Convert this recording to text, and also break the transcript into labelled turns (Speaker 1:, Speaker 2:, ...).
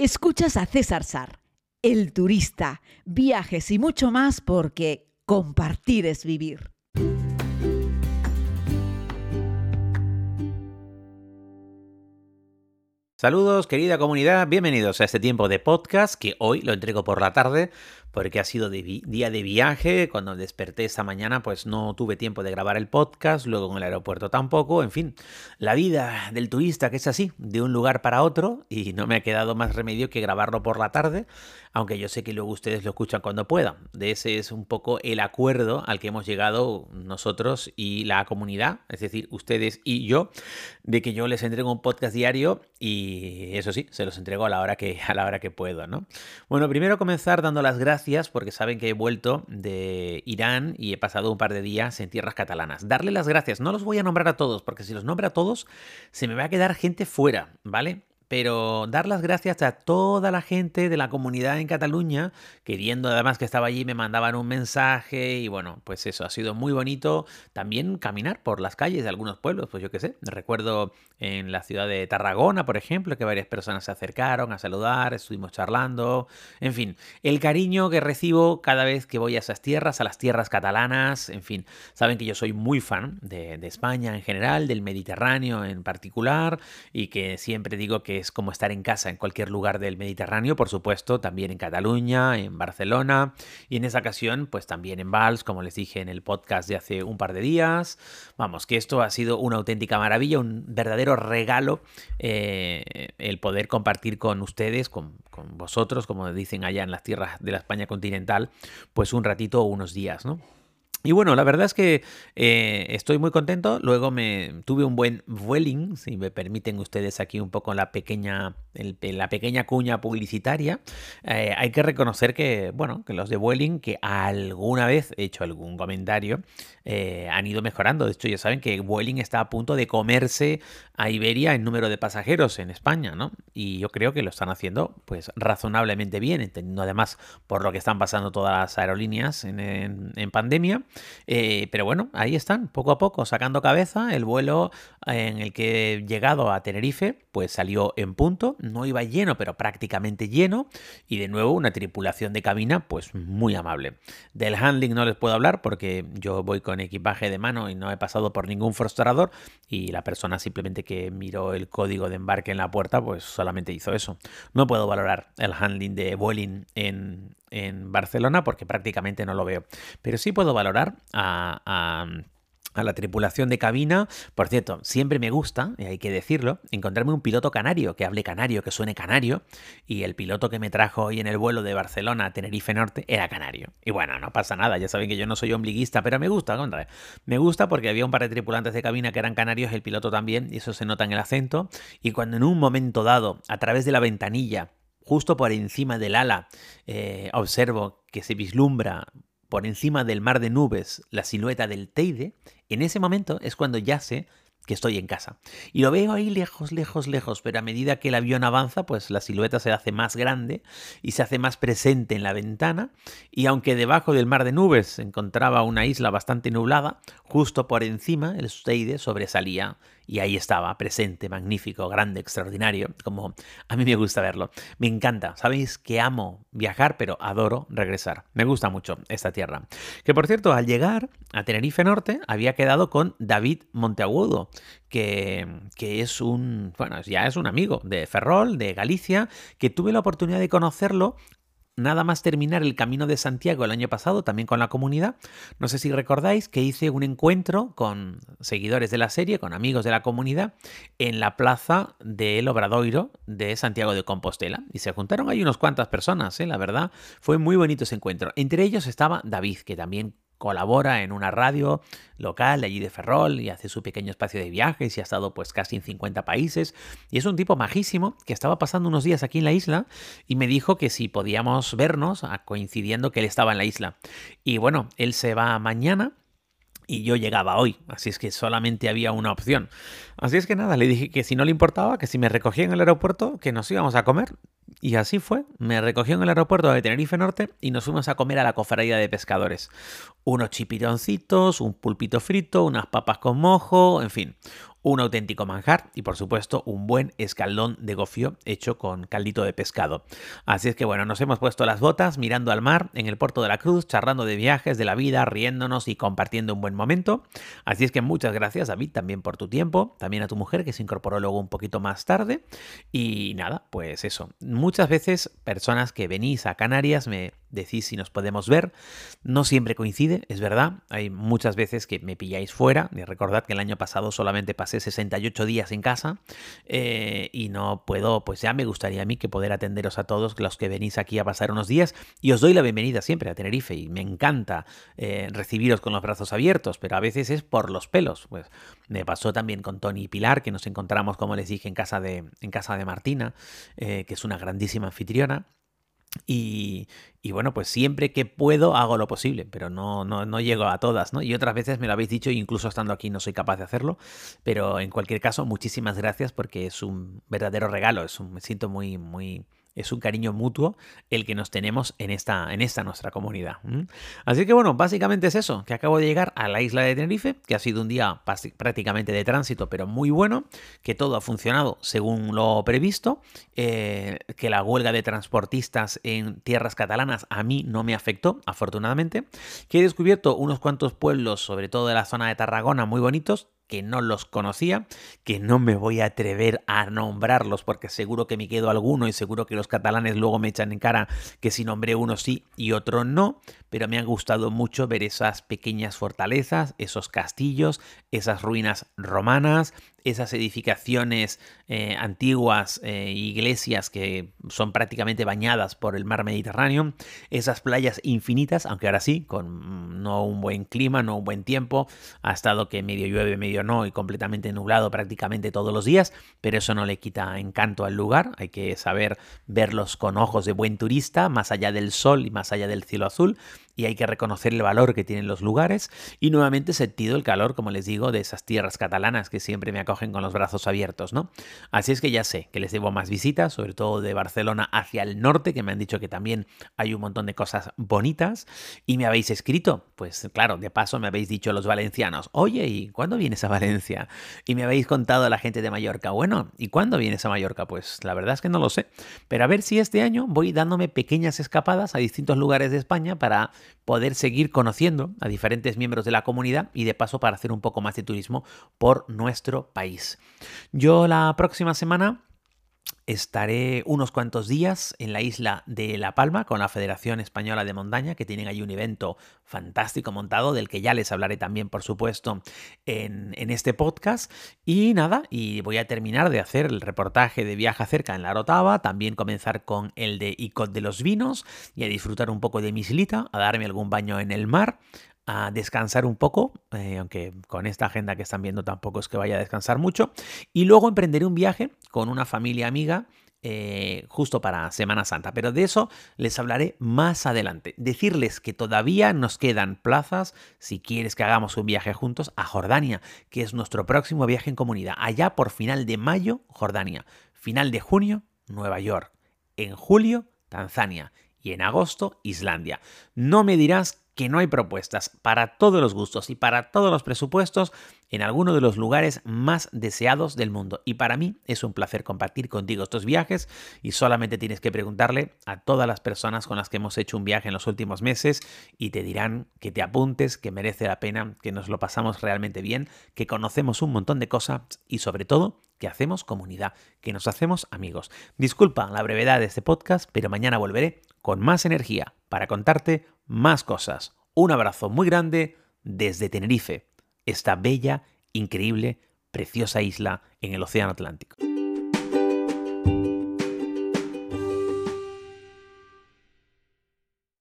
Speaker 1: Escuchas a César Sar, el turista, viajes y mucho más porque compartir es vivir.
Speaker 2: Saludos querida comunidad, bienvenidos a este tiempo de podcast que hoy lo entrego por la tarde porque ha sido día de viaje, cuando desperté esta mañana pues no tuve tiempo de grabar el podcast, luego en el aeropuerto tampoco, en fin, la vida del turista que es así, de un lugar para otro y no me ha quedado más remedio que grabarlo por la tarde, aunque yo sé que luego ustedes lo escuchan cuando puedan. De ese es un poco el acuerdo al que hemos llegado nosotros y la comunidad, es decir, ustedes y yo, de que yo les entrego un podcast diario y eso sí, se los entrego a la hora que, a la hora que puedo, ¿no? Bueno, primero comenzar dando las gracias porque saben que he vuelto de Irán y he pasado un par de días en tierras catalanas. Darle las gracias, no los voy a nombrar a todos, porque si los nombro a todos se me va a quedar gente fuera, ¿vale? Pero dar las gracias a toda la gente de la comunidad en Cataluña, queriendo además que estaba allí, me mandaban un mensaje y bueno, pues eso, ha sido muy bonito también caminar por las calles de algunos pueblos, pues yo qué sé, recuerdo en la ciudad de Tarragona, por ejemplo, que varias personas se acercaron a saludar, estuvimos charlando, en fin, el cariño que recibo cada vez que voy a esas tierras, a las tierras catalanas, en fin, saben que yo soy muy fan de, de España en general, del Mediterráneo en particular y que siempre digo que es como estar en casa en cualquier lugar del Mediterráneo, por supuesto, también en Cataluña, en Barcelona y en esa ocasión, pues también en Vals, como les dije en el podcast de hace un par de días. Vamos, que esto ha sido una auténtica maravilla, un verdadero regalo eh, el poder compartir con ustedes, con, con vosotros, como dicen allá en las tierras de la España continental, pues un ratito o unos días, ¿no? Y bueno, la verdad es que eh, estoy muy contento. Luego me tuve un buen Vueling, si me permiten ustedes aquí un poco la pequeña, la pequeña cuña publicitaria. Eh, hay que reconocer que, bueno, que los de Vueling, que alguna vez he hecho algún comentario, eh, han ido mejorando. De hecho, ya saben que Vueling está a punto de comerse a Iberia en número de pasajeros en España, ¿no? Y yo creo que lo están haciendo, pues, razonablemente bien, entendiendo además por lo que están pasando todas las aerolíneas en pandemia. Eh, pero bueno, ahí están, poco a poco, sacando cabeza. El vuelo en el que he llegado a Tenerife, pues salió en punto, no iba lleno, pero prácticamente lleno. Y de nuevo, una tripulación de cabina, pues muy amable. Del handling no les puedo hablar porque yo voy con equipaje de mano y no he pasado por ningún frustrador. Y la persona simplemente que miró el código de embarque en la puerta, pues solamente hizo eso. No puedo valorar el handling de Vueling en, en Barcelona porque prácticamente no lo veo. Pero sí puedo valorar a, a la tripulación de cabina. Por cierto, siempre me gusta, y hay que decirlo, encontrarme un piloto canario, que hable canario, que suene canario. Y el piloto que me trajo hoy en el vuelo de Barcelona a Tenerife Norte era canario. Y bueno, no pasa nada, ya saben que yo no soy ombliguista, pero me gusta, contra. Me gusta porque había un par de tripulantes de cabina que eran canarios, el piloto también, y eso se nota en el acento. Y cuando en un momento dado, a través de la ventanilla, justo por encima del ala, eh, observo que se vislumbra por encima del mar de nubes la silueta del Teide, en ese momento es cuando ya sé que estoy en casa. Y lo veo ahí lejos, lejos, lejos, pero a medida que el avión avanza, pues la silueta se hace más grande y se hace más presente en la ventana. Y aunque debajo del mar de nubes se encontraba una isla bastante nublada, justo por encima el Teide sobresalía y ahí estaba, presente, magnífico, grande, extraordinario, como a mí me gusta verlo. Me encanta, sabéis que amo viajar, pero adoro regresar. Me gusta mucho esta tierra. Que por cierto, al llegar a Tenerife Norte, había quedado con David Monteagudo, que, que es un, bueno, ya es un amigo de Ferrol, de Galicia, que tuve la oportunidad de conocerlo nada más terminar el Camino de Santiago el año pasado, también con la comunidad, no sé si recordáis que hice un encuentro con seguidores de la serie, con amigos de la comunidad, en la plaza del Obradoiro de Santiago de Compostela. Y se juntaron ahí unas cuantas personas, ¿eh? la verdad. Fue muy bonito ese encuentro. Entre ellos estaba David, que también colabora en una radio local allí de Ferrol y hace su pequeño espacio de viajes y ha estado pues casi en 50 países y es un tipo majísimo que estaba pasando unos días aquí en la isla y me dijo que si podíamos vernos coincidiendo que él estaba en la isla y bueno él se va mañana y yo llegaba hoy, así es que solamente había una opción. Así es que nada, le dije que si no le importaba, que si me recogía en el aeropuerto, que nos íbamos a comer. Y así fue, me recogió en el aeropuerto de Tenerife Norte y nos fuimos a comer a la cofradía de pescadores. Unos chipironcitos, un pulpito frito, unas papas con mojo, en fin, un auténtico manjar y por supuesto un buen escaldón de gofio hecho con caldito de pescado. Así es que bueno, nos hemos puesto las botas mirando al mar en el puerto de la Cruz, charlando de viajes, de la vida, riéndonos y compartiendo un buen momento. Así es que muchas gracias David también por tu tiempo, también a tu mujer que se incorporó luego un poquito más tarde y nada, pues eso. Muchas veces personas que venís a Canarias me decís si nos podemos ver. No siempre coincide, es verdad. Hay muchas veces que me pilláis fuera. Recordad que el año pasado solamente pasé 68 días en casa eh, y no puedo, pues ya me gustaría a mí que poder atenderos a todos los que venís aquí a pasar unos días. Y os doy la bienvenida siempre a Tenerife y me encanta eh, recibiros con los brazos abiertos, pero a veces es por los pelos. Pues me pasó también con Tony y Pilar, que nos encontramos, como les dije, en casa de, en casa de Martina, eh, que es una grandísima anfitriona. Y, bueno, pues siempre que puedo hago lo posible, pero no, no, no, llego a todas, ¿no? Y otras veces me lo habéis dicho, incluso estando aquí no soy capaz de hacerlo, pero en cualquier caso, muchísimas gracias porque es un verdadero regalo, es un, me siento muy, muy, es un cariño mutuo el que nos tenemos en esta, en esta nuestra comunidad. Así que bueno, básicamente es eso, que acabo de llegar a la isla de Tenerife, que ha sido un día prácticamente de tránsito, pero muy bueno, que todo ha funcionado según lo previsto, eh, que la huelga de transportistas en tierras catalanas a mí no me afectó, afortunadamente, que he descubierto unos cuantos pueblos, sobre todo de la zona de Tarragona, muy bonitos, que no los conocía, que no me voy a atrever a nombrarlos porque seguro que me quedo alguno y seguro que los catalanes luego me echan en cara que si nombré uno sí y otro no, pero me ha gustado mucho ver esas pequeñas fortalezas, esos castillos, esas ruinas romanas, esas edificaciones eh, antiguas, eh, iglesias que son prácticamente bañadas por el mar Mediterráneo, esas playas infinitas, aunque ahora sí, con mm, no un buen clima, no un buen tiempo, ha estado que medio llueve, medio no, y completamente nublado prácticamente todos los días, pero eso no le quita encanto al lugar, hay que saber verlos con ojos de buen turista, más allá del sol y más allá del cielo azul, y hay que reconocer el valor que tienen los lugares y nuevamente sentido el calor, como les digo, de esas tierras catalanas que siempre me acogen con los brazos abiertos, ¿no? Así es que ya sé que les debo más visitas, sobre todo de Barcelona hacia el norte, que me han dicho que también hay un montón de cosas bonitas y me habéis escrito, pues claro, de paso me habéis dicho los valencianos, oye, ¿y cuándo vienes a Valencia? Y me habéis contado a la gente de Mallorca, bueno, ¿y cuándo vienes a Mallorca? Pues la verdad es que no lo sé, pero a ver si este año voy dándome pequeñas escapadas a distintos lugares de España para poder seguir conociendo a diferentes miembros de la comunidad y de paso para hacer un poco más de turismo por nuestro país. Yo la próxima semana Estaré unos cuantos días en la isla de La Palma con la Federación Española de Montaña, que tienen ahí un evento fantástico montado, del que ya les hablaré también, por supuesto, en, este podcast. Y nada, y voy a terminar de hacer el reportaje de Viaja Cerca en la Rotava, también comenzar con el de Icot de los Vinos y a disfrutar un poco de mi a darme algún baño en el mar, a descansar un poco, eh, aunque con esta agenda que están viendo tampoco es que vaya a descansar mucho, y luego emprenderé un viaje con una familia amiga eh, justo para Semana Santa. Pero de eso les hablaré más adelante. Decirles que todavía nos quedan plazas, si quieres que hagamos un viaje juntos, a Jordania, que es nuestro próximo viaje en comunidad. Allá por final de mayo, Jordania. Final de junio, Nueva York. En julio, Tanzania. Y en agosto, Islandia. No me dirás que no hay propuestas para todos los gustos y para todos los presupuestos en alguno de los lugares más deseados del mundo. Y para mí es un placer compartir contigo estos viajes y solamente tienes que preguntarle a todas las personas con las que hemos hecho un viaje en los últimos meses y te dirán que te apuntes, que merece la pena, que nos lo pasamos realmente bien, que conocemos un montón de cosas y sobre todo que hacemos comunidad, que nos hacemos amigos. Disculpa la brevedad de este podcast, pero mañana volveré con más energía para contarte más cosas. Un abrazo muy grande desde Tenerife, esta bella, increíble, preciosa isla en el Océano Atlántico.